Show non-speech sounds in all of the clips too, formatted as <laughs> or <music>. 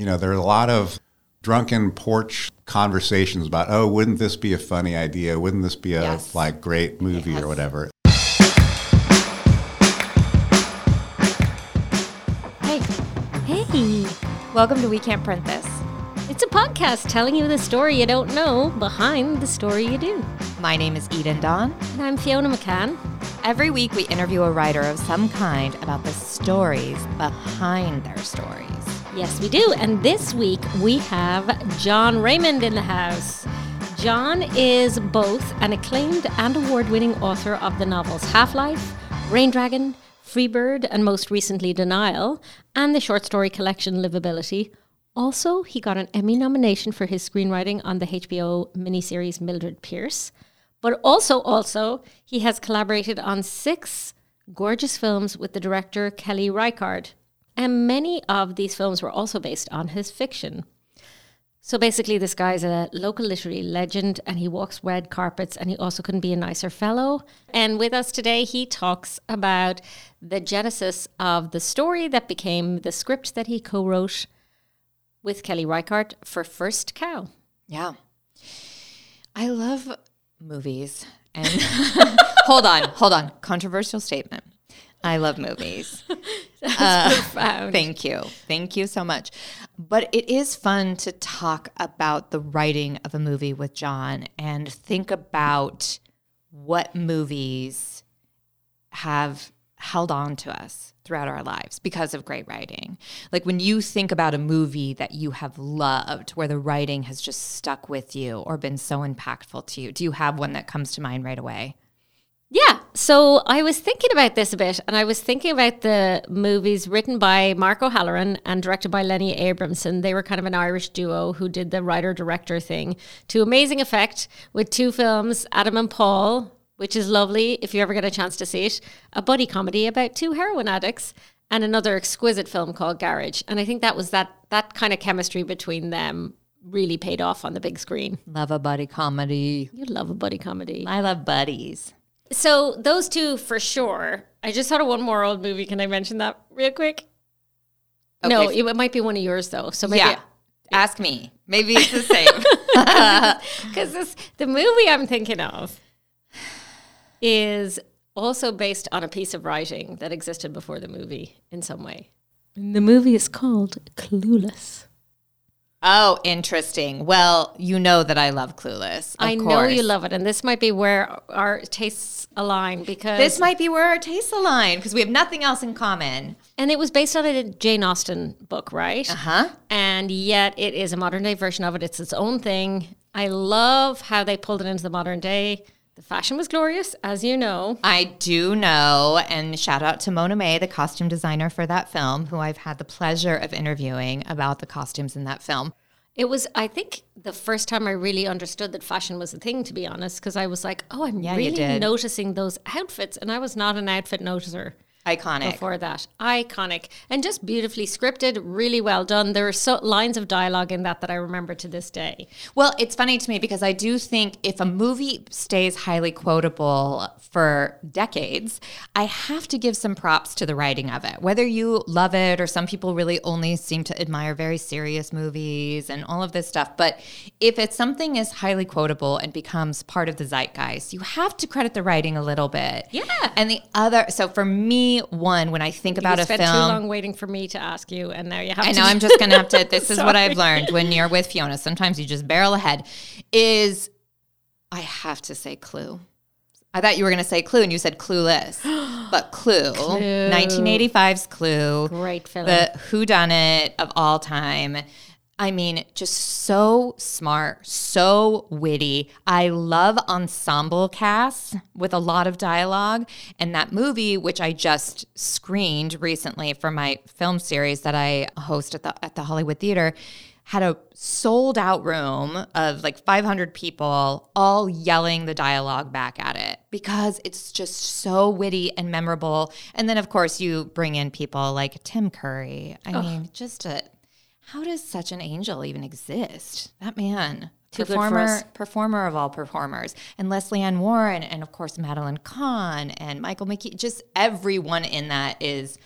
You know, there are a lot of drunken porch conversations about, oh, wouldn't this be a funny idea? Wouldn't this be a Yes. like great movie Yes. or whatever? Hey, Hey, welcome to We Can't Print This. it's a podcast telling you the story you don't know behind the story you do. My name is Eden Dawn. And I'm Fiona McCann. Every week we interview a writer of some kind about the stories behind their stories. Yes, we do. And this week we have Jon Raymond in the house. Jon is both an acclaimed and award winning author of the novels Half Life, Rain Dragon, Freebird, and most recently Denial, and the short story collection Livability. Also, he got an Emmy nomination for his screenwriting on the HBO miniseries Mildred Pierce. But also, also, he has collaborated on six gorgeous films with the director Kelly Reichardt. And many of these films were also based on his fiction. So basically, this guy's a local literary legend and he walks red carpets and he also couldn't be a nicer fellow. And with us today, he talks about the genesis of the story that became the script that he co wrote with Kelly Reichardt for First Cow. Yeah. I love movies. And <laughs> hold on, hold on. Controversial statement. I love movies. <laughs> <laughs> Uh, profound. Thank you. Thank you so much. But it is fun to talk about the writing of a movie with Jon and think about what movies have held on to us throughout our lives because of great writing. Like when you think about a movie that you have loved, where the writing has just stuck with you or been so impactful to you, do you have one that comes to mind right away? Yeah. So I was thinking about this a bit, and I was thinking about the movies written by Mark O'Halloran and directed by Lenny Abrahamson. They were kind of an Irish duo who did the writer director thing to amazing effect with two films, Adam and Paul, which is lovely if you ever get a chance to see it, a buddy comedy about two heroin addicts, and another exquisite film called Garage. And I think that was that that kind of chemistry between them really paid off on the big screen. Love a buddy comedy. You love a buddy comedy. I love buddies. So those two for sure. I just thought of one more old movie. Can I mention that real quick? No, it, it might be one of yours though. So maybe yeah. Ask me. Maybe it's the same. <laughs> <laughs> because this the movie I'm thinking of is also based on a piece of writing that existed before the movie in some way. And the movie is called Clueless. Oh, interesting. Well, you know that I love Clueless. of I know you love it, and this might be where our tastes align because This might be where our tastes align because we have nothing else in common. and it was based on a Jane Austen book, right? Uh huh? and yet it is a modern day version of it. It's its own thing. I love how they pulled it into the modern day. The fashion was glorious, as you know. I do know, and shout out to Mona May, the costume designer for that film, who I've had the pleasure of interviewing about the costumes in that film. It was, I think, the first time I really understood that fashion was a thing, to be honest, because I was like, oh, I'm Yeah, really noticing those outfits. And I was not an outfit noticer Iconic. before that. Iconic and just beautifully scripted, really well done. There are so lines of dialogue in that that I remember to this day. Well, it's funny to me because I do think if a movie stays highly quotable for decades, I have to give some props to the writing of it. Whether you love it or some people really only seem to admire very serious movies and all of this stuff. But if it's something is highly quotable and becomes part of the zeitgeist, you have to credit the writing a little bit. Yeah. And the other, so for me, one, when I think about you a spent film. too long waiting for me to ask you, and now you have I know I'm <laughs> just gonna have to. This <laughs> is what I've learned when you're with Fiona. Sometimes you just barrel ahead. Is I have to say Clue. I thought you were gonna say Clue, and you said Clueless, <gasps> but Clue, 1985's Clue, Great film. the Who Done It of all time. I mean, just so smart, so witty. I love ensemble casts with a lot of dialogue. And that movie, which I just screened recently for my film series that I host at the at the Hollywood Theater, had a sold out room of like 500 people all yelling the dialogue back at it because it's just so witty and memorable. And then, of course, you bring in people like Tim Curry. I mean, just a how does such an angel even exist? That man. Too performer, performer of all performers, and Lesley Ann Warren, and of course Madeline Kahn, and Michael McKean. Just everyone in that is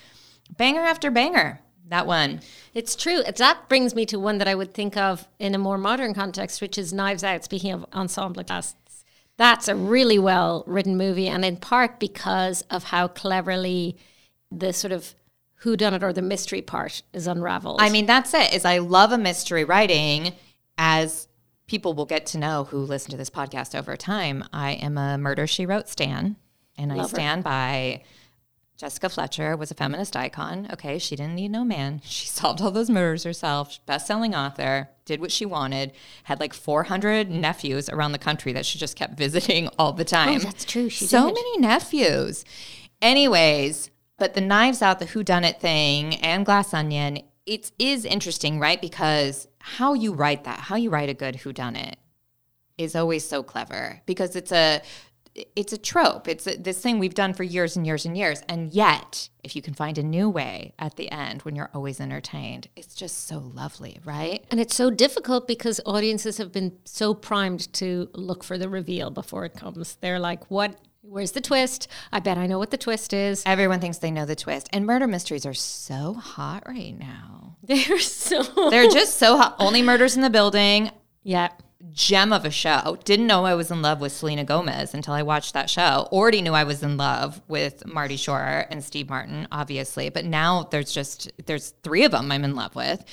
banger after banger. that one. It's true. That brings me to one that I would think of in a more modern context, which is Knives Out. Speaking of ensemble casts, that's a really well written movie, and in part because of how cleverly the sort of who done it or the mystery part is unraveled. I mean, that's it. Is I love a mystery writing as people will get to know who listen to this podcast over time. I am a murder she wrote stan, and I Love her. stand by Jessica Fletcher was a feminist icon. Okay, she didn't need no man. She <laughs> solved all those murders herself. Best-selling author, did what she wanted. Had like 400 nephews around the country that she just kept <laughs> visiting all the oh, time. Oh, that's true. She so did. many nephews. Anyways, but the Knives Out, the Who Done It thing, and Glass Onion, it is interesting, right? Because how you write that, how you write a good Who Done It, is always so clever because it's a it's a trope. It's a, this thing we've done for years and years and years, and yet if you can find a new way at the end when you're always entertained, it's just so lovely, right? And it's so difficult because audiences have been so primed to look for the reveal before it comes. They're like, what? Where's the twist? I bet I know what the twist is. Everyone thinks they know the twist, and murder mysteries are so hot right now. <laughs> They're so. They're just so hot. Only murders in the building. yeah. gem of a show. Didn't know I was in love with Selena Gomez until I watched that show. Already knew I was in love with Martin Short and Steve Martin, obviously, but now there's just there's three of them I'm in love with.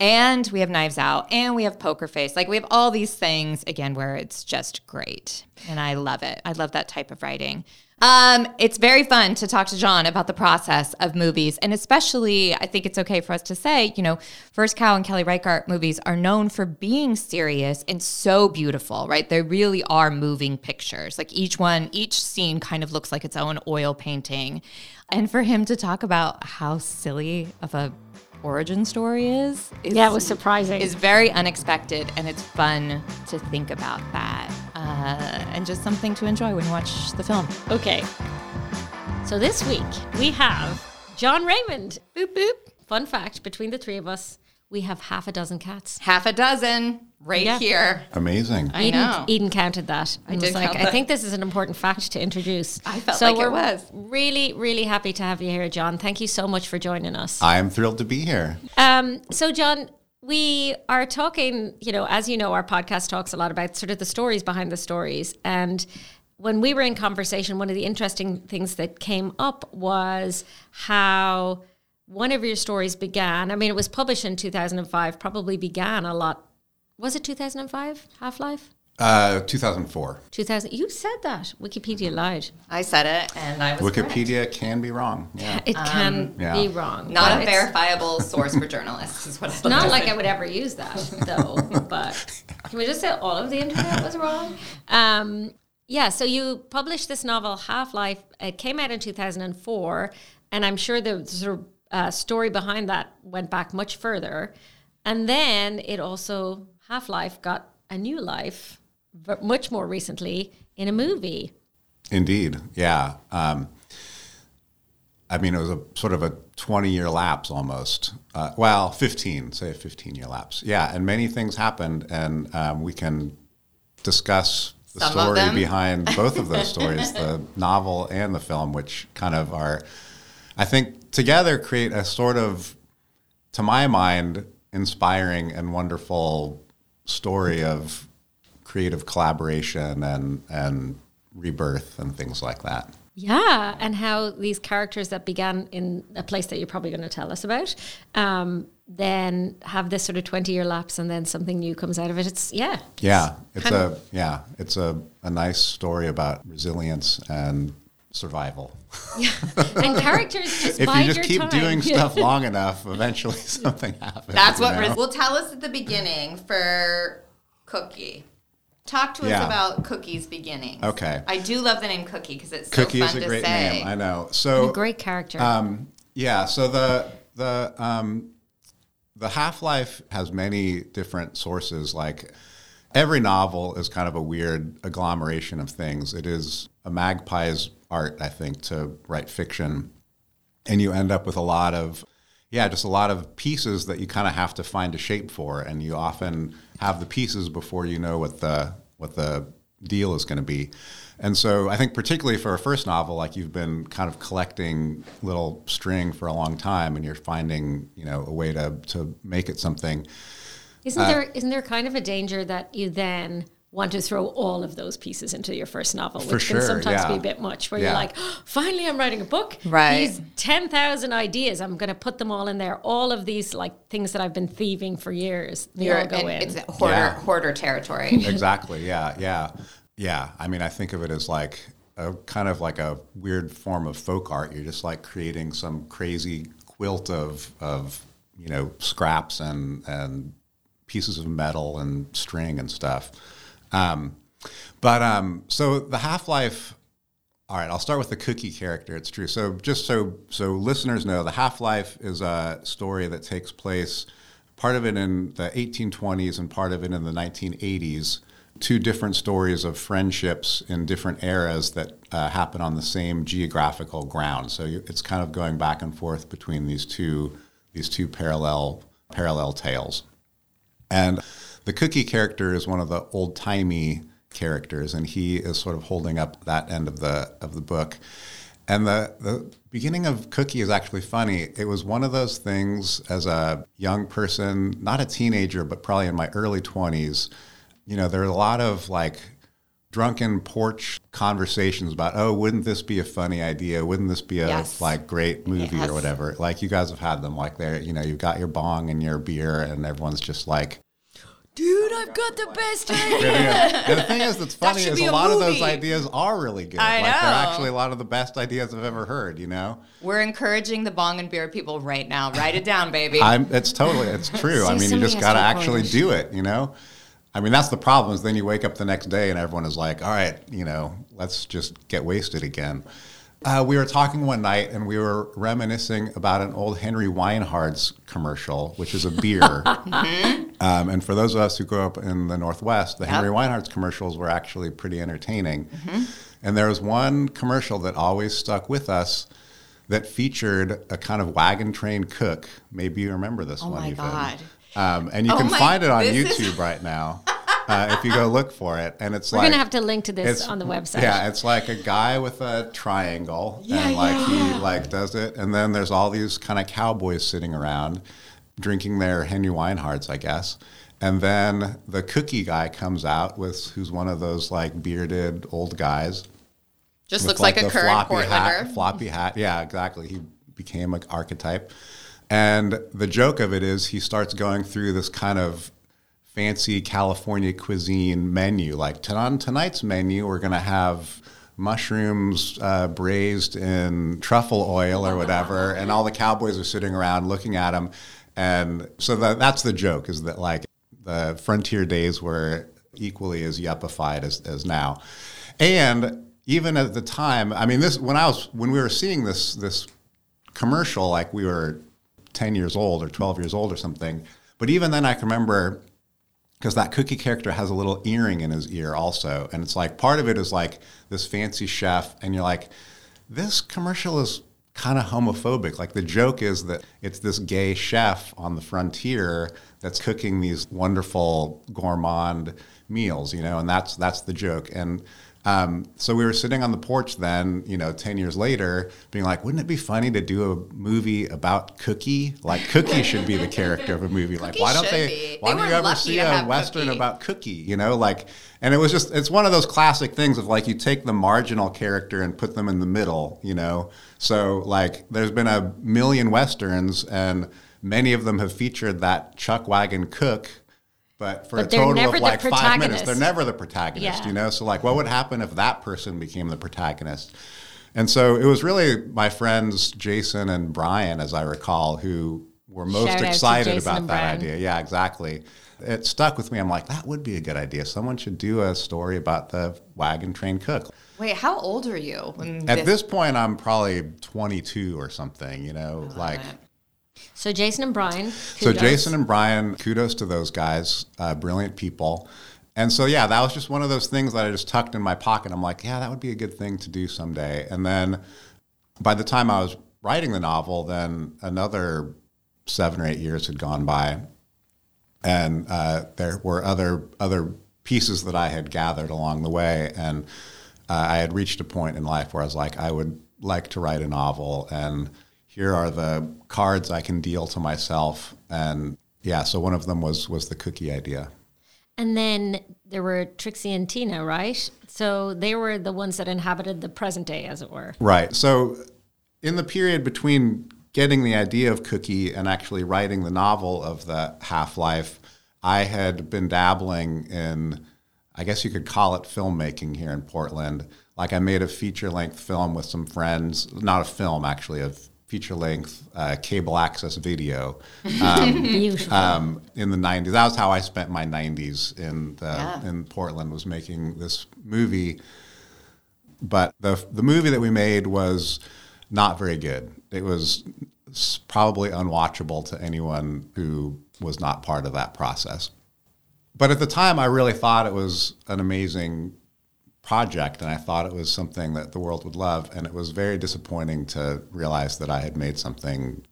And we have Knives Out and we have Poker Face. Like we have all these things again where it's just great. And I love it. I love that type of writing. Um, it's very fun to talk to Jon about the process of movies. And especially, I think it's okay for us to say, you know, First Cow and Kelly Reichardt movies are known for being serious and so beautiful, right? They really are moving pictures. Like each one, each scene kind of looks like its own oil painting. And for him to talk about how silly of a origin story is, is Yeah, it was surprising. is very unexpected and it's fun to think about that uh, and just something to enjoy when you watch the film Okay. So this week we have Jon Raymond. Boop boop. Fun fact between the three of us, we have half a dozen cats. half a dozen right Yeah. here Amazing. I Eden, know. Eden counted that. I did was like, count I think this is an important fact to introduce. I felt so like it we're was. Really, really happy to have you here, Jon. Thank you so much for joining us. I am thrilled to be here. Um, so, Jon, we are talking, you know, as you know, our podcast talks a lot about sort of the stories behind the stories. And when we were in conversation, one of the interesting things that came up was how one of your stories began. I mean, it was published in 2005, probably began a lot. Was it 2005, Half Life? Uh, 2004. 2000. You said that. Wikipedia lied. i said it and i was correct. Wikipedia can be wrong. Yeah. It can yeah. be wrong. not a verifiable source for journalists is what I Not like I would ever use that, <laughs> though. but can we just say all of the internet was wrong? Um, yeah. So you published this novel, Half Life. It came out in 2004, and I'm sure the sort of uh, story behind that went back much further. And then it also Half Life got a new life, but much more recently in a movie. Indeed. Yeah. Um, I mean, it was a sort of a 20 year lapse almost. Uh, well, 15, say a 15 year lapse. Yeah. And many things happened, and um, we can discuss the Some story behind both of those <laughs> stories, the novel and the film, which kind of are, I think, together create a sort of, to my mind, inspiring and wonderful story of creative collaboration and, and rebirth and things like that. Yeah, and how these characters that began in a place that you're probably going to tell us about, um, then have this sort of 20 year lapse and then something new comes out of it. It's, yeah. Yeah, it's kind a yeah, it's a, a nice story about resilience and survival. Yeah, And characters just <laughs> If bide you just your keep time. doing stuff <laughs> long enough, eventually <laughs> something happens. That's what know? Riz will tell us at the beginning for Cookie. Talk to us Yeah. about Cookie's beginning. Okay. I do love the name Cookie because it's so Cookie fun is a to great say. name. I know. a So great character. Um, yeah. So the the um, the Half Life has many different sources. Like every novel is kind of a weird agglomeration of things. It is a magpie's art, I think, to write fiction, and you end up with a lot of yeah, just a lot of pieces that you kind of have to find a shape for, and you often have the pieces before you know what the what the deal is going to be. And so I think particularly for a first novel, like you've been kind of collecting little string for a long time, and you're finding you know a way to to make it something. Isn't uh, there isn't there kind of a danger that you then want to throw all of those pieces into your first novel, which sure, can sometimes yeah. be a bit much, where Yeah. you're like, "Oh, finally I'm writing a book. Right. These 10,000 ideas, I'm going to put them all in there. All of these like things that I've been thieving for years, they You're, all go and in. it's hoarder Yeah. hoarder territory. <laughs> exactly. Yeah. Yeah. Yeah. I mean, I think of it as like a kind of like a weird form of folk art. You're just like creating some crazy quilt of of you know scraps and and pieces of metal and string and stuff. Um, but um, so the Half Life. All right, I'll start with the cookie character. It's true. So just so so listeners know, the Half Life is a story that takes place part of it in the 1820s and part of it in the 1980s. Two different stories of friendships in different eras that uh, happen on the same geographical ground. So you, it's kind of going back and forth between these two these two parallel parallel tales. And the cookie character is one of the old timey characters, and he is sort of holding up that end of the of the book. And the, the beginning of Cookie is actually funny. It was one of those things as a young person, not a teenager, but probably in my early 20s. You know, there are a lot of like drunken porch conversations about, oh, wouldn't this be a funny idea? Wouldn't this be a Yes. like great movie Yes. or whatever? Like you guys have had them like there, you know, you've got your bong and your beer and everyone's just like, Dude, I've got the best idea. the thing is that's funny should is a a lot of those ideas are really good. I like they're know. actually a lot of the best ideas I've ever heard, you know? We're encouraging the bong and beer people right now. Write it down, baby. <laughs> I'm it's totally it's <laughs> true. I mean you just gotta actually apologize. do it, you know? I mean that's the problem is then you wake up the next day and everyone is like, All right, you know, let's just get wasted again. Uh, we were talking one night and we were reminiscing about an old Henry Weinhard's commercial, which is a beer. <laughs> Um, and for those of us who grew up in the Northwest, the Henry Weinhard's commercials were actually pretty entertaining. And there was one commercial that always stuck with us that featured a kind of wagon train cook. Maybe you remember this one. my even. God. Um, and you Oh can my- find it on this is- YouTube right now <laughs> uh, if you go look for it. And it's like We're going to have to link to this it's- on the website. Yeah, it's like a guy with a triangle, Yeah, and like yeah, he yeah. like does it, and then there's all these kind of cowboys sitting around, drinking their Henry Weinhard's, I guess, and then the cookie guy comes out with who's one of those like bearded old guys. Just looks like, a current floppy hat, floppy hat. Yeah, exactly. He became an archetype. And the joke of it is he starts going through this kind of fancy California cuisine menu. Like "Ton- on tonight's menu, we're going to have mushrooms uh, braised in truffle oil or whatever. And all the cowboys are sitting around looking at them. And so that, that's the joke is that like the frontier days were equally as yuppified as, as now. And even at the time, I mean, this when I was when we were seeing this this commercial, like we were ten years old or twelve years old or something. But even then, I can remember because that cookie character has a little earring in his ear also, and it's like part of it is like this fancy chef, and you're like, this commercial is kind of homophobic. Like the joke is that it's this gay chef on the frontier that's cooking these wonderful gourmand meals, you know, and that's that's the joke. And um, so we were sitting on the porch then, you know, 10 years later, being like, wouldn't it be funny to do a movie about Cookie? Like, Cookie should be the character of a movie. Like, Cookie why don't they, be. why They don't you ever see a Western Cookie. about Cookie, you know? Like, and it was just, it's one of those classic things of like, you take the marginal character and put them in the middle, you know? So, like, there's been a million Westerns, and many of them have featured that chuck wagon cook. But for But a total of like five minutes, they're never the protagonist, Yeah. you know? So, like, what would happen if that person became the protagonist? And so it was really my friends Jason and Brian, as I recall, who were most Shout excited about that Brian. idea. Yeah, exactly. It stuck with me. I'm like, that would be a good idea. Someone should do a story about the wagon train cook. Wait, how old are you when At this point, I'm probably 22 or something, you know, like. So Jason and Brian. So. Jason and Brian, kudos to those guys, uh, brilliant people. And so yeah, that was just one of those things that I just tucked in my pocket. I'm like, yeah, that would be a good thing to do someday. And then by the time I was writing the novel, then another seven or eight years had gone by, and uh, there were other other pieces that I had gathered along the way. And uh, I had reached a point in life where I was like, I would like to write a novel, and here are the cards I can deal to myself. And yeah, so one of them was was the cookie idea. And then there were Trixie and Tina, right? So they were the ones that inhabited the present day, as it were. Right. So in the period between getting the idea of Cookie and actually writing the novel of the Half Life, I had been dabbling in, I guess you could call it filmmaking here in Portland. Like I made a feature length film with some friends, not a film actually, a feature length uh, cable access video <laughs> um, um, in the 90s. That was how I spent my 90s in, the, Yeah. in Portland, was making this movie but the the movie that we made was not very good. It was probably unwatchable to anyone who was not part of that process. But at the time, I really thought it was an amazing project, and I thought it was something that the world would love. And it was very disappointing to realize that I had made something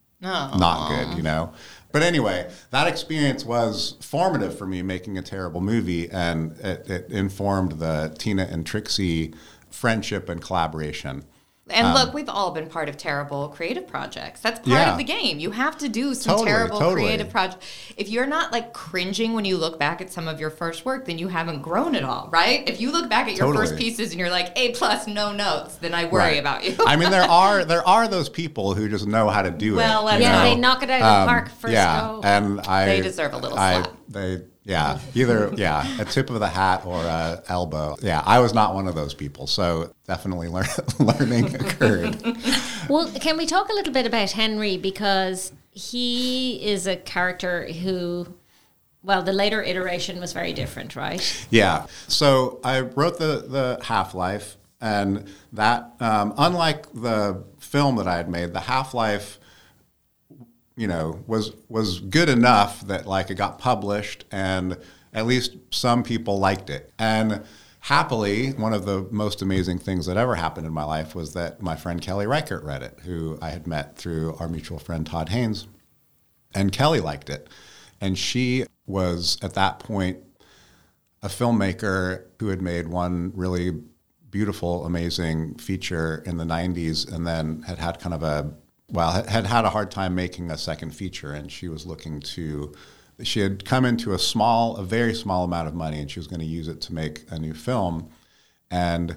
not good, you know. But anyway, that experience was formative for me making a terrible movie, and it, it informed the Tina and Trixie friendship and collaboration. And look, we've all been part of terrible creative projects. That's part Yeah. of the game. You have to do some Totally, terrible totally. creative projects. If you're not like cringing when you look back at some of your first work, then you haven't grown at all, right? If you look back at your first pieces and you're like A plus, no notes, then I worry Right. about you. I mean, there <laughs> are there are those people who just know how to do Well, it. let's yeah, know? they knock it out of the park first Um, yeah, go. and I They deserve a little I, slap. They yeah, either yeah, a tip of the hat or a elbow. Yeah, I was not one of those people, so definitely learn, <laughs> learning occurred. Well, can we talk a little bit about Henry because he is a character who, well, the later iteration was very different, right? Yeah. So I wrote the the Half Life, and that um, unlike the film that I had made, the Half Life, you know, was was good enough that like it got published, and at least some people liked it. And happily, one of the most amazing things that ever happened in my life was that my friend Kelly Reichardt read it, who I had met through our mutual friend Todd Haynes, and Kelly liked it, and she was at that point a filmmaker who had made one really beautiful, amazing feature in the 90s and then had had kind of a, well, had- had a hard time making a second feature. And she was looking to, she had come into a small, a very small amount of money and she was going to use it to make a new film. And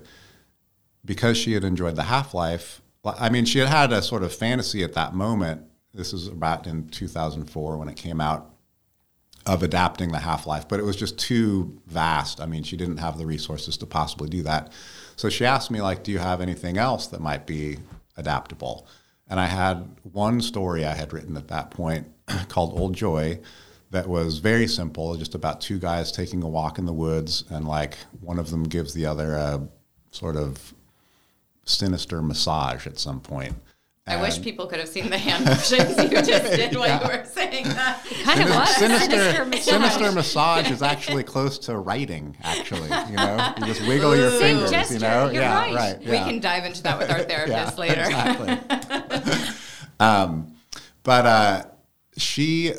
because she had enjoyed the Half Life, I mean, she had had a sort of fantasy at that moment. This is about in 2004 when it came out of adapting the Half Life, but it was just too vast. I mean, she didn't have the resources to possibly do that. So she asked me, like, do you have anything else that might be adaptable? And I had one story I had written at that point <clears throat> called Old Joy that was very simple, just about two guys taking a walk in the woods, and like one of them gives the other a sort of sinister massage at some point. I wish people could have seen the hand motions you just <laughs> did while you were saying that. Kind of was. <laughs> Sinister, massage. sinister massage is actually close to writing. Actually, you know, you just wiggle your Same fingers. gesture, You know, you're yeah, right. right. We can dive into that with our <laughs> therapist Yeah, later. Exactly. Um, but uh, she,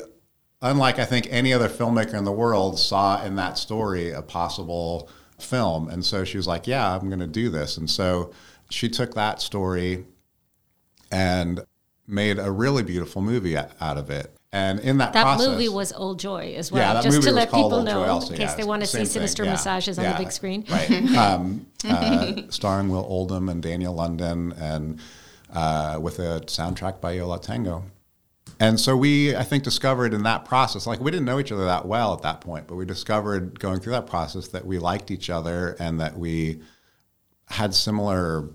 unlike I think any other filmmaker in the world, saw in that story a possible film, and so she was like, "Yeah, I'm going to do this." And so she took that story and made a really beautiful movie out of it. And in that, That process, movie was Old Joy as well, Yeah, that just movie to was let people Old Joy know also, in yeah, case they want to see sinister thing, yeah, massages on yeah, the big screen. Right. <laughs> um, uh, starring Will Oldham and Daniel London, and uh, with a soundtrack by Yo La Tengo. And so we, I think, discovered in that process, like we didn't know each other that well at that point, but we discovered going through that process that we liked each other and that we had similar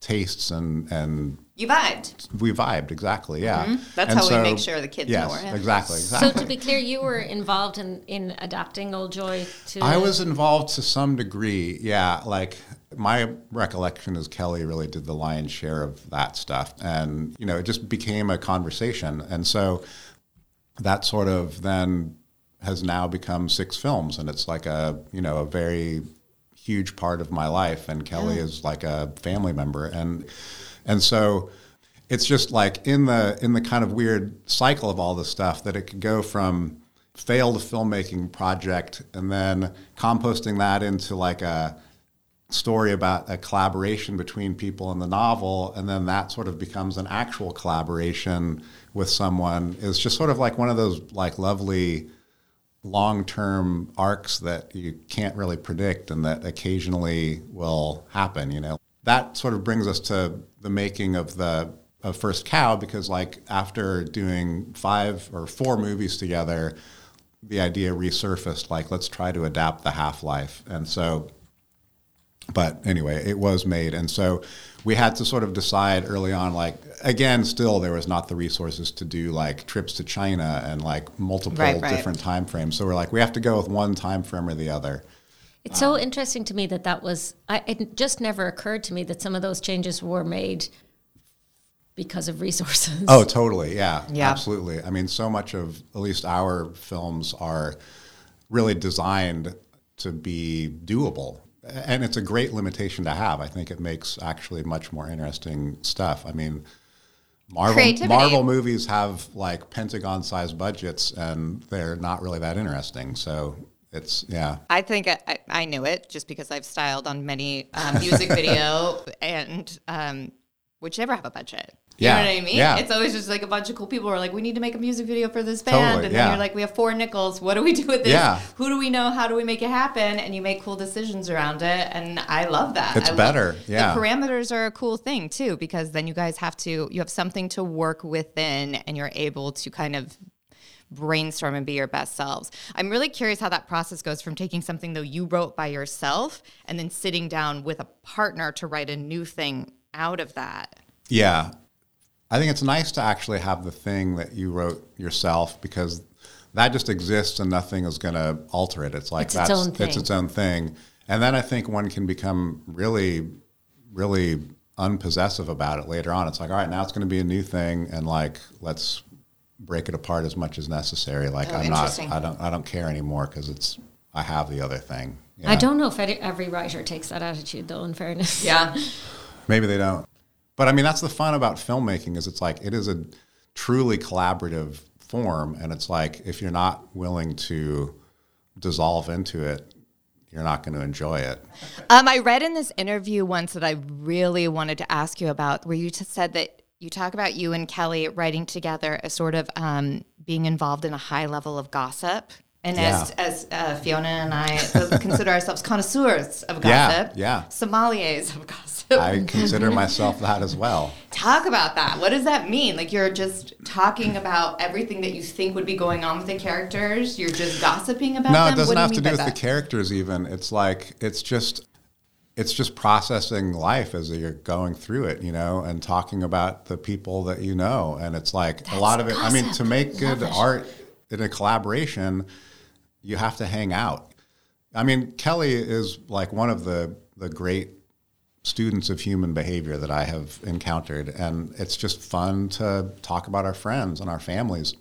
tastes and and You vibed. we vibed exactly. Yeah, Mm-hmm. That's And how we make sure the kids yes, know we're in. exactly, So to be clear, you were involved in, in adapting Old Joy to. I was involved to some degree. Yeah, like my recollection is Kelly really did the lion's share of that stuff, and you know, it just became a conversation, and so that sort of then has now become six films, and it's like a you know a very huge part of my life, and Kelly is like a family member, and and so it's just like in the in the kind of weird cycle of all this stuff that it could go from failed filmmaking project and then composting that into like a story about a collaboration between people in the novel and then that sort of becomes an actual collaboration with someone. Is just sort of like one of those like lovely long-term arcs that you can't really predict and that occasionally will happen you know? That sort of brings us to the making of the of first cow because like after doing five or four movies together the idea resurfaced like let's try to adapt the half-life. And so but anyway it was made and so we had to sort of decide early on like again still there was not the resources to do like trips to china and like multiple Right, right. different time frames so we're like we have to go with one time frame or the other It's so interesting to me that that was. I, it just never occurred to me that some of those changes were made because of resources. Oh, totally. Yeah, Yeah. absolutely. I mean, so much of at least our films are really designed to be doable. And it's a great limitation to have. I think it makes actually much more interesting stuff. I mean, Marvel Creativity. Marvel movies have like Pentagon sized budgets and they're not really that interesting. So it's yeah. I think I, I- knew it just because I've styled on many um, music <laughs> video and um, which never have a budget. You know what I mean? yeah. It's always just like a bunch of cool people who are like, we need to make a music video for this band. Totally, and yeah. then you're like, we have four nickels. What do we do with this? Yeah. Who do we know? How do we make it happen? And you make cool decisions around it. And I love that. It's I better, yeah. The parameters are a cool thing too, because then you guys have to, you have something to work within and you're able to kind of brainstorm and be your best selves. I'm really curious how that process goes from taking something though you wrote by yourself and then sitting down with a partner to write a new thing out of that. Yeah. I think it's nice to actually have the thing that you wrote yourself because that just exists and nothing is going to alter it. It's like It's its that's own thing. it's its own thing. And then I think one can become really really unpossessive about it later on. It's like, all right, now it's going to be a new thing and like let's break it apart as much as necessary. Like Oh, I'm not. I don't I don't care anymore cuz it's I have the other thing. I don't know if every, every writer takes that attitude, though. In fairness, Yeah. Maybe they don't. But I mean, that's the fun about filmmaking is it's like it is a truly collaborative form, and it's like if you're not willing to dissolve into it, you're not going to enjoy it. Um, I read in this interview once that I really wanted to ask you about, where you just said that you talk about you and Kelly writing together as sort of um, being involved in a high level of gossip. And as, Yeah. as uh, Fiona and I <laughs> consider ourselves connoisseurs of gossip, yeah. yeah. sommeliers of gossip. I consider myself that as well. Talk about that. What does that mean? Like you're just talking about everything that you think would be going on with the characters. You're just gossiping about No, them. it doesn't have to do with by the characters. Even it's like it's just it's just processing life as you're going through it, you know, and talking about the people that you know. And it's like a lot of it. I mean, to make good art in a collaboration, you have to hang out. I mean, Kelly is like one of the the great students of human behavior that I have encountered, and it's just fun to talk about our friends and our families.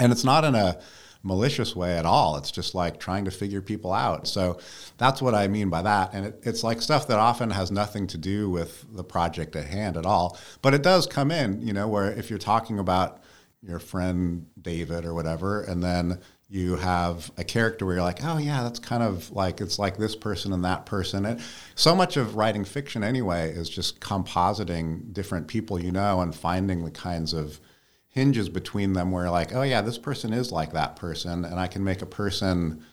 And it's not in a malicious way at all. It's just like trying to figure people out. So that's what I mean by that. And it, it's like stuff that often has nothing to do with the project at hand at all. But it does come in, you know, where if you're talking about your friend David or whatever, and then you have a character where you're like, oh yeah, that's kind of like it's like this person and that person. And so much of writing fiction anyway is just compositing different people you know and finding the kinds of hinges between them where like, oh yeah, this person is like that person, and I can make a person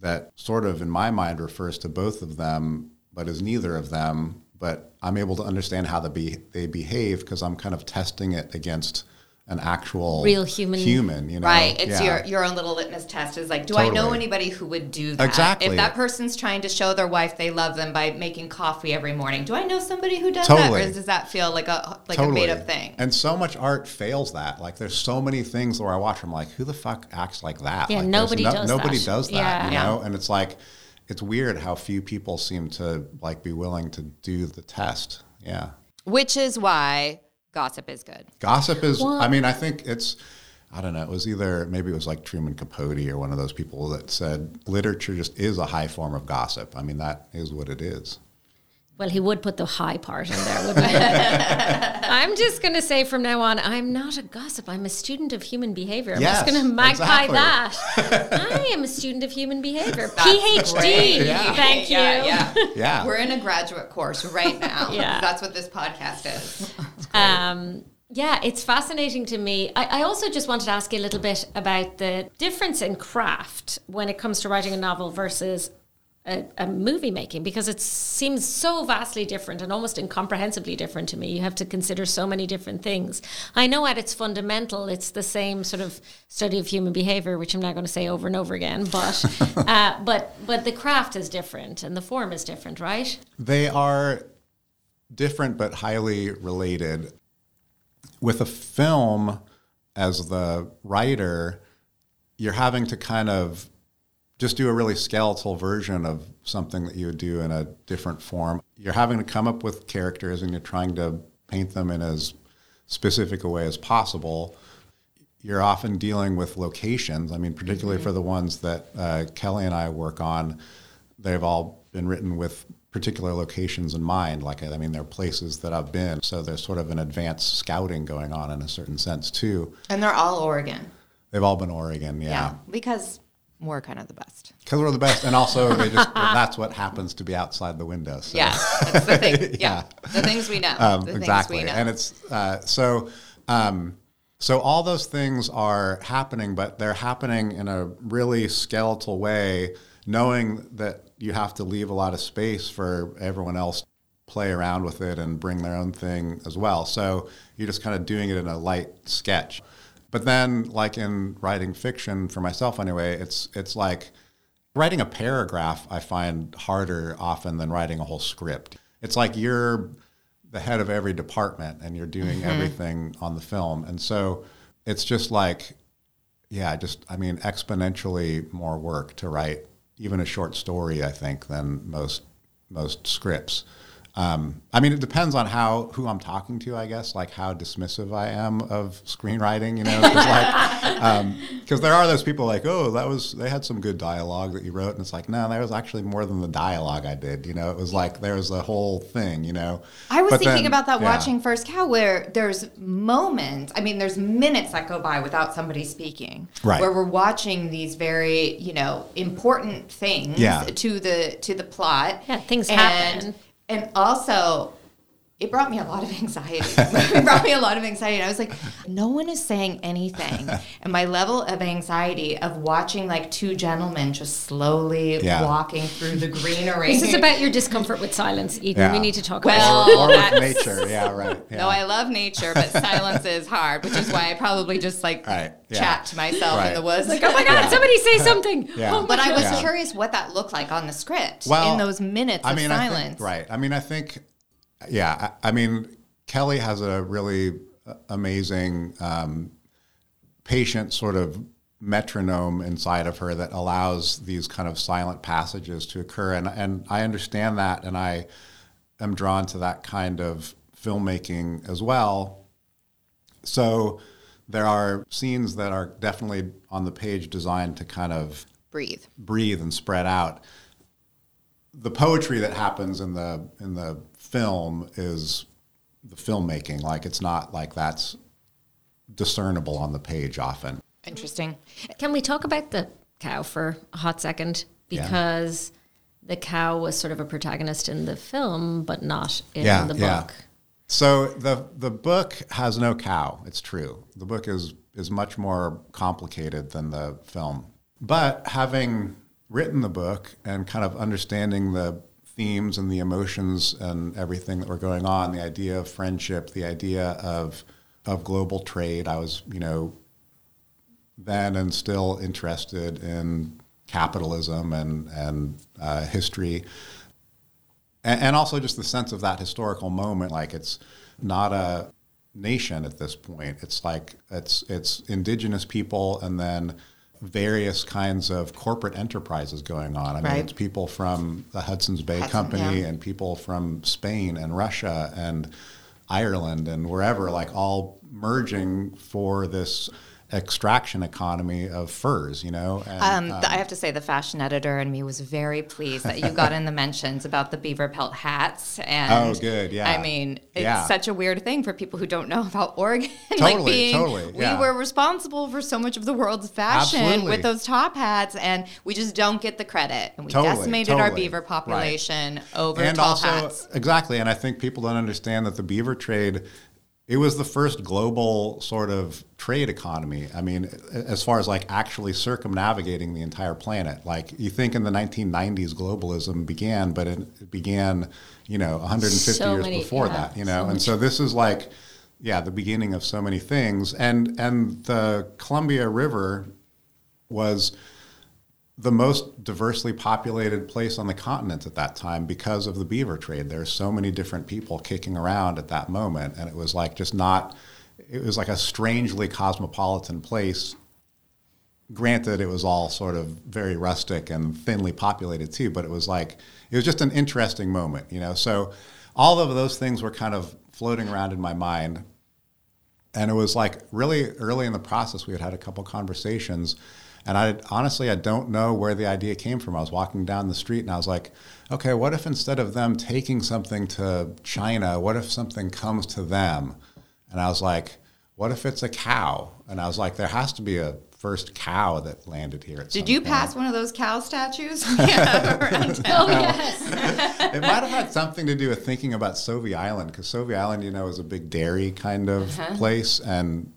that sort of in my mind refers to both of them, but is neither of them. But I'm able to understand how they be they behave because I'm kind of testing it against an actual Real human- human. You know, Right. It's Yeah. your your own little litmus test is like, do I know anybody who would do that? Exactly. If that person's trying to show their wife they love them by making coffee every morning, do I know somebody who does Totally. that? Or does that feel like a like a made up thing? And so much art fails that. Like there's so many things where I watch, I'm like, who the fuck acts like that? Yeah, Like, there's nobody does Nobody that. does that. Yeah. You Yeah. know, and it's like, it's weird how few people seem to like be willing to do the test. Yeah. Which is why gossip is good. Gossip is. Well- I mean, I think it's. I don't know. It was either maybe it was like Truman Capote or one of those people that said literature just is a high form of gossip. I mean, that is what it is. Well, he would put the high part in there, wouldn't he? <laughs> I'm just going to say from now on, I'm not a gossip. I'm a student of human behavior. I'm Yes, just going to magpie exactly. that. <laughs> I am a student of human behavior. <laughs> PhD. great. Yeah. Thank you. Yeah, yeah. Yeah. We're in a graduate course right now. Yeah. That's what this podcast is. Um, yeah, it's fascinating to me. I, I also just wanted to ask you a little bit about the difference in craft when it comes to writing a novel versus a, a movie making because it seems so vastly different and almost incomprehensibly different to me. You have to consider so many different things. I know at its fundamental, it's the same sort of study of human behavior, which I'm not going to say over and over again, but <laughs> uh, but but the craft is different and the form is different, right? They are different but highly related. With a film, as the writer, you're having to kind of just do a really skeletal version of something that you would do in a different form. You're having to come up with characters and you're trying to paint them in as specific a way as possible. You're often dealing with locations. I mean, particularly for the ones that uh, Kelly and I work on, they've all been written with particular locations in mind. Like, I mean, they're places that I've been. So there's sort of an advanced scouting going on in a certain sense, too. And they're all Oregon. They've all been Oregon, Yeah. Because we're kind of the best. Because we're the best, and also they just <laughs> that's what happens to be outside the window. So. Yeah. That's the thing. <laughs> Yeah. Yeah. The things we know. um, the exactly, things we know. and it's uh, so. Um, so all those things are happening, but they're happening in a really skeletal way, knowing that you have to leave a lot of space for everyone else to play around with it and bring their own thing as well. So you're just kind of doing it in a light sketch. But then, like in writing fiction, for myself anyway, it's it's like writing a paragraph. I find harder often than writing a whole script. It's like you're the head of every department and you're doing mm-hmm. everything on the film, and so it's just like, yeah, just I mean, exponentially more work to write even a short story. I think than most most scripts. Um, I mean, it depends on how who I'm talking to, I guess, like how dismissive I am of screenwriting. You know, because like, <laughs> there are those people like, oh, that was they had some good dialogue that you wrote, and it's like, no, there was actually more than the dialogue I did. You know, it was like there was a whole thing. You know, I was But thinking then- about that yeah. watching First Cow, where there's moments. I mean, there's minutes that go by without somebody speaking. Right. Where we're watching these very, you know, important things Yeah. to the to the plot. Yeah, things and, happen. And also, <laughs> <laughs> it brought me a lot of anxiety. it brought me a lot of anxiety. And I was like, no one is saying anything. <laughs> and my level of anxiety of watching like two gentlemen just slowly Yeah. walking through the greenery. This is about your discomfort with silence, Eden. Yeah. We need to talk Well, about it. or with nature. Yeah, right. Yeah. No, I love nature, but silence is hard, which is why I probably just like Right, yeah. chat to myself in the woods. Like, oh my God, somebody say something. Yeah. Oh my but I was Yeah. curious what that looked like on the script well, in those minutes I of mean, I silence. think, right. I mean, I think, yeah. I, I mean, Kelly has a really uh, amazing, um, patient sort of metronome inside of her that allows these kind of silent passages to occur, and and I understand that, and I am drawn to that kind of filmmaking as well. So there are scenes that are definitely on the page designed to kind of Breathe. breathe and spread out. The poetry that happens in the in the film is the filmmaking. Like it's not like that's discernible on the page often. Interesting. Can we talk about the cow for a hot second? Yeah. Because the cow was sort of a protagonist in the film, but not in Yeah, the yeah. book. So the the book has no cow. It's true. The book is is much more complicated than the film. But having written the book and kind of understanding the themes and the emotions and everything that were going on, the idea of friendship, the idea of of global trade, I was, you know, then and still interested in capitalism and and uh, history. And, and also just the sense of that historical moment like it's not a nation at this point. It's like it's it's indigenous people and then various kinds of corporate enterprises going on i mean Right. it's people from the hudson's bay Hudson, company yeah. and people from spain and russia and ireland and wherever like all merging for this extraction economy of furs, you know. And, Um, th- I have to say, the fashion editor and me was very pleased that you got in the mentions about the beaver pelt hats. And Oh, good, yeah. I mean, it's Yeah. such a weird thing for people who don't know about Oregon. <laughs> Totally, like being, totally, yeah. we were responsible for so much of the world's fashion Absolutely. with those top hats, and we just don't get the credit. And we Totally, decimated our totally. beaver Right. population over and tall also hats. exactly and i think people don't understand that the beaver trade it was the first global sort of trade economy. I mean as far as like actually circumnavigating the entire planet. Like you think in the 1990s globalism began but it, began you know 150 So years many- before yeah, that you know? so and so this is like yeah the beginning of so many things. And and the columbia river was the most diversely populated place on the continent at that time because of the beaver trade. There's so many different people kicking around at that moment, and it was like just not. It was like a strangely cosmopolitan place. Granted, it was all sort of very rustic and thinly populated too, but it was like it was just an interesting moment, you know. So all of those things were kind of floating around in my mind and it was like really early in the process we had had a couple conversations and i honestly i don't know where the idea came from i was walking down the street and i was like okay what if instead of them taking something to china what if something comes to them and i was like what if it's a cow and i was like there has to be a first cow that landed here at Did some you point. pass one of those cow statues? <laughs> <laughs> yeah, around. <laughs> Oh yes. it might have had something to do with thinking about Sauvie Island because Sauvie Island, you know, is a big dairy kind of Uh-huh. place, and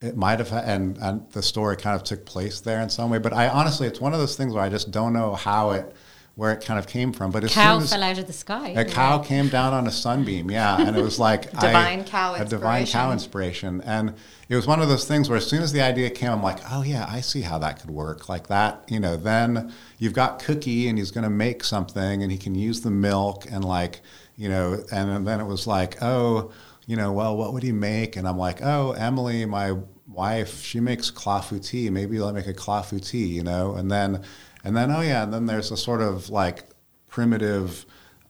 it might have, and, and the story kind of took place there in some way. But I honestly, it's one of those things where I just don't know how it, where it kind of came from. But as Cow soon as fell out of the sky. a cow came down on a sunbeam, yeah, and it was like <laughs> I- Divine cow a divine cow inspiration, and it was one of those things where as soon as the idea came, I'm like, oh yeah, I see how that could work, like that, you know. Then you've got Cookie, and he's going to make something, and he can use the milk, and like, you know, and then it was like, oh, you know, well, what would he make? And I'm like, oh, Emily, my wife, she makes clafouti. Maybe I'll make a clafouti, you know, and then, and then, oh yeah, and then there's a sort of like primitive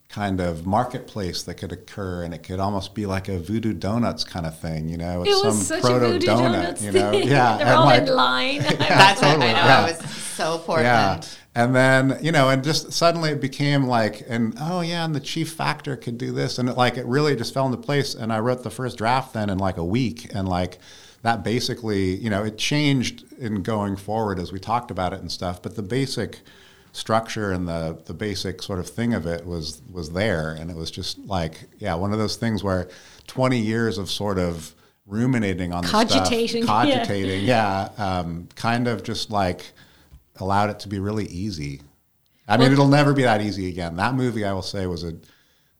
kind of marketplace that could occur and it could almost be like a voodoo donuts kind of thing you know It was such a voodoo donuts you know thing. <laughs> yeah They're and all like- in line. <laughs> That's what totally, I know. yeah. It was so Portland. yeah. And then you know and just suddenly it became like and oh yeah and the chief factor could do this. And it, like it really just fell into place. And i wrote the first draft then in like a week. And like that basically you know it changed in going forward as we talked about it and stuff. But the basic structure and the the basic sort of thing of it was was there. And it was just like yeah one of those things where 20 years of sort of ruminating on the Cogitating, stuff, <laughs> yeah. cogitating yeah um, kind of just like allowed it to be really easy. I mean it'll never be that easy again. That movie i will say was a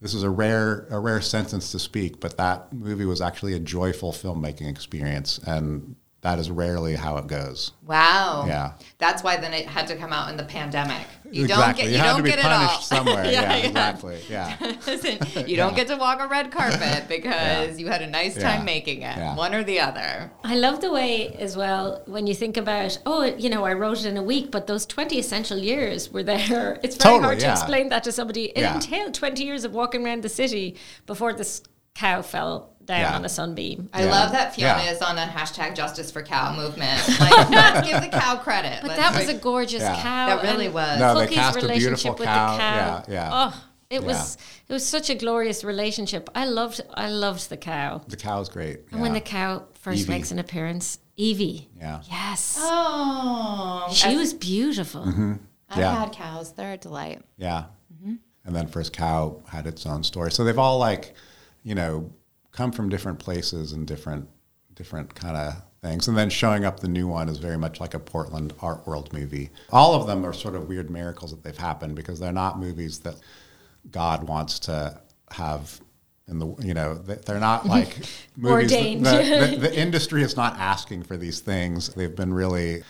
this is a rare a rare sentence to speak but that movie was actually a joyful filmmaking experience. And that is rarely how it goes Wow. Yeah. That's why then it had to come out in the pandemic. You don't get you, you, don't to be get punished it all. <laughs> somewhere yeah, yeah. exactly yeah <laughs> you don't get to walk a red carpet <laughs> because you had a nice time Yeah. making it. Yeah. One or the other. I love the way as well when you think about oh you know I wrote it in a week but those 20 essential years were there it's very Totally, hard to yeah. explain that to somebody it Yeah. entailed 20 years of walking around the city before this cow fell down Yeah. on a sunbeam I Yeah. love that Fiona Yeah. is on a hashtag justice for cow movement. Like, <laughs> let's give the cow credit. but Let's that was a gorgeous Yeah. cow That really was. No, they Cookie's cast a beautiful with cow. the cow Yeah, yeah. oh it Yeah. was it was such a glorious relationship I loved I loved the cow the cow's great and when the cow first Evie. makes an appearance Evie Yeah. yes Oh, she I've- was beautiful Mm-hmm. I've Yeah. had cows. They're a delight. Yeah. Mm-hmm. And then First Cow had its own story. So they've all like, you know, come from different places and different different kind of things. And then showing up the new one is very much like a Portland art world movie. All of them are sort of weird miracles that they've happened because they're not movies that God wants to have in the you know they- they're not <laughs> like movies Ordained. the, the, <laughs> the industry is not asking for these things they've been really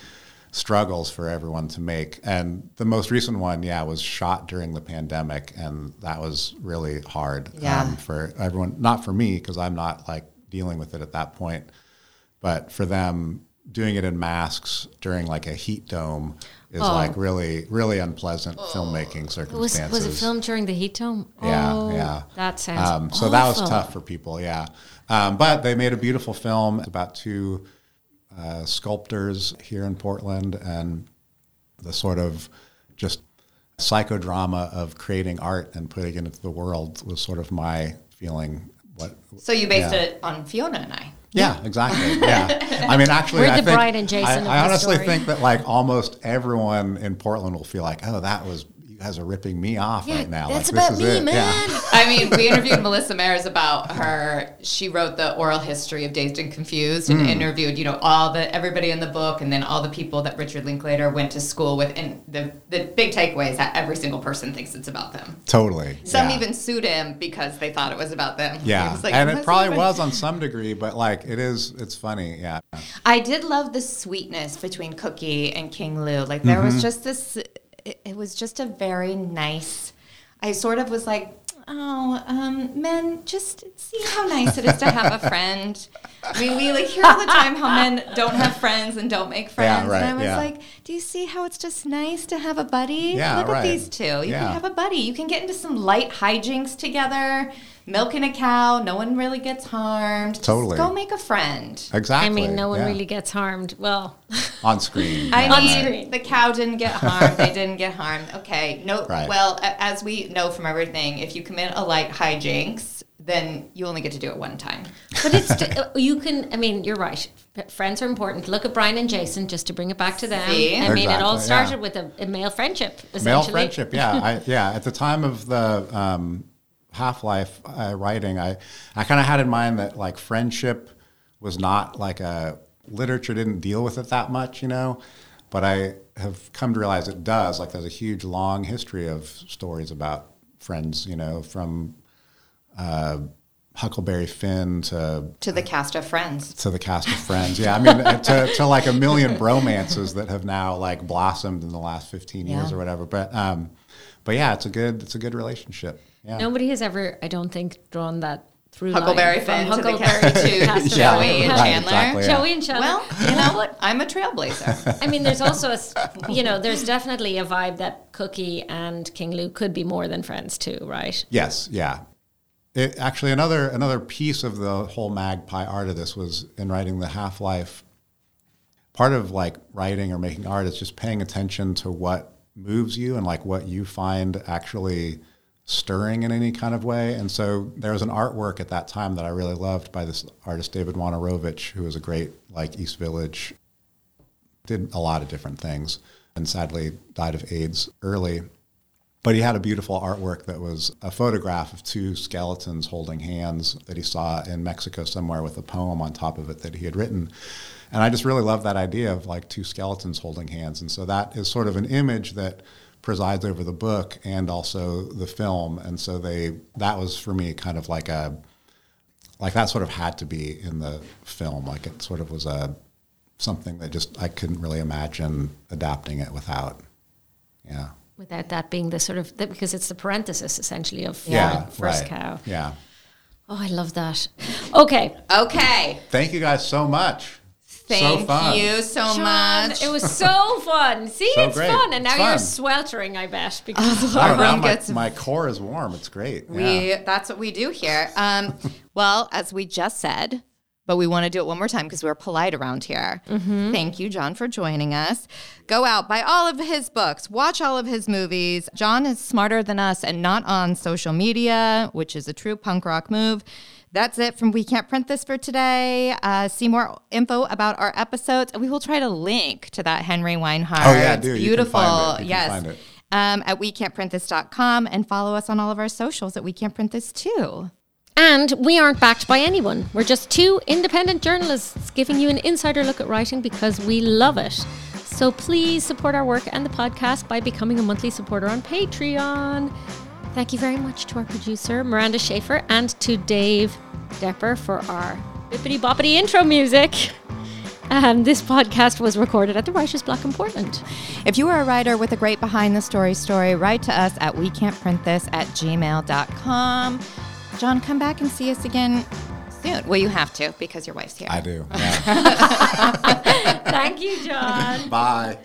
struggles for everyone to make. And the most recent one yeah was shot during the pandemic and that was really hard um, for everyone not for me because i'm not like dealing with it at that point but for them doing it in masks during like a heat dome is like really really unpleasant filmmaking was circumstances was it filmed during the heat dome? Yeah, oh, yeah. that sounds um, so that was tough for people, yeah. Um, but they made a beautiful film about two uh, sculptors here in Portland and the sort of just psychodrama of creating art and putting it into the world was sort of my feeling. What So you based Yeah. it on Fiona and I. yeah, exactly. Yeah, <laughs> I mean, actually, We're I the think, bride and Jason I, I honestly story. think that like almost everyone in Portland will feel like, oh, that was you guys are ripping me off right now. that's like, about this is me, it. Yeah. man. <laughs> I mean, we interviewed Melissa Maerz about her. She wrote the oral history of Dazed and Confused, and interviewed, you know, all the everybody in the book, and then all the people that Richard Linklater went to school with. And the the big takeaway is that every single person thinks it's about them. Totally. Some yeah. even sued him because they thought it was about them. <laughs> Yeah, was like, and "It it probably even-" was on some degree, but like it is, it's funny. Yeah, I did love the sweetness between Cookie and King-Lu. Like there Mm-hmm. was just this. It, it was just a very nice. I sort of was like, oh, um, men, just see how nice it is to have a friend. I mean, we like hear all the time how men don't have friends and don't make friends, right, and I was yeah. like, do you see how it's just nice to have a buddy? Yeah, Look right. at these two. You Yeah. can have a buddy. You can get into some light hijinks together. Milking a cow, no one really gets harmed. Just Totally. go make a friend. exactly. I mean, no one yeah. really gets harmed. Well, <laughs> on screen. I yeah, mean, right. screen. the cow didn't get harmed. they didn't get harmed. Okay. No. Right. Well, as we know from everything, if you commit a light hijinks, then you only get to do it one time. but it's uh, you can. I mean, you're right. Friends are important. Look at Brian and Jason, just to bring it back to them. See? I mean, it all started yeah. with a, a male friendship. male friendship. Yeah, I, yeah. At the time of the um, Half Life uh, writing, I I kind of had in mind that like friendship was not like a literature didn't deal with it that much, you know. But I have come to realize it does. Like, there's a huge, long history of stories about friends, you know, from uh, Huckleberry Finn to To the cast of Friends. to the cast of Friends. Yeah, I mean, uh, to, to like a million <laughs> bromances that have now like blossomed in the last 15 years Yeah. or whatever. But um, but yeah, it's a good it's a good relationship. Yeah. Nobody has ever, I don't think, drawn that through Huckleberry line from Finn to Huckleberry cast to to Yeah, Joey and right, Chandler. exactly, yeah. Joey and Chandler. Well, you know what? I'm a trailblazer. <laughs> I mean, there's also, a, you know, there's definitely a vibe that Cookie and King-Lu could be more than friends too, right? Yes, yeah. It, actually, another another piece of the whole magpie art of this was in writing the Half Life. Part of like writing or making art is just paying attention to what moves you and like what you find actually stirring in any kind of way. And so there was an artwork at that time that I really loved by this artist David Wojnarowicz, who was a great like East Village, did a lot of different things, and sadly died of AIDS early. But he had a beautiful artwork that was a photograph of two skeletons holding hands that he saw in Mexico somewhere with a poem on top of it that he had written. And I just really love that idea of like two skeletons holding hands. And so that is sort of an image that presides over the book and also the film. And so they that was for me kind of like a like that sort of had to be in the film. Like it sort of was a something that just I couldn't really imagine adapting it without. Yeah. Without that being the sort of, that- because it's the parenthesis essentially of Yeah, first right. cow. Yeah. Oh, I love that. Okay. Okay. Thank you guys so much. Thank so fun. you so Jon, much. It was <laughs> so fun. See, So it's great. fun. And now It's you're sweltering, I bet, <laughs> because of I our don't know, Everyone my, gets- my core is warm. It's great. We yeah. that's what we do here. Um, <laughs> well, as we just said, but we want to do it one more time because we're polite around here. Thank you, Jon, for joining us. Go out, buy all of his books, watch all of his movies. Jon is smarter than us and not on social media, which is a true punk rock move. That's it from We Can't Print This for today. Uh, see more info about our episodes. We will try to link to that Henry Weinhard. Oh, yeah, do. You can Beautiful. find it. You can yes. find it. Um, at wecan'tprintthis.com and follow us on all of our socials at We Can't Print This too. And we aren't backed by anyone. We're just two independent journalists giving you an insider look at writing because we love it. So please support our work and the podcast by becoming a monthly supporter on Patreon. Thank you very much to our producer, Miranda Shafer, and to Dave Depper for our bippity boppity intro music. Um, this podcast was recorded at the Writers Block in Portland. If you are a writer with a great behind the story story, write to us at we can't print this at gmail.com. Jon, come back and see us again soon. Well, you have to because your wife's here. I do. Yeah. <laughs> Thank you, Jon. Bye.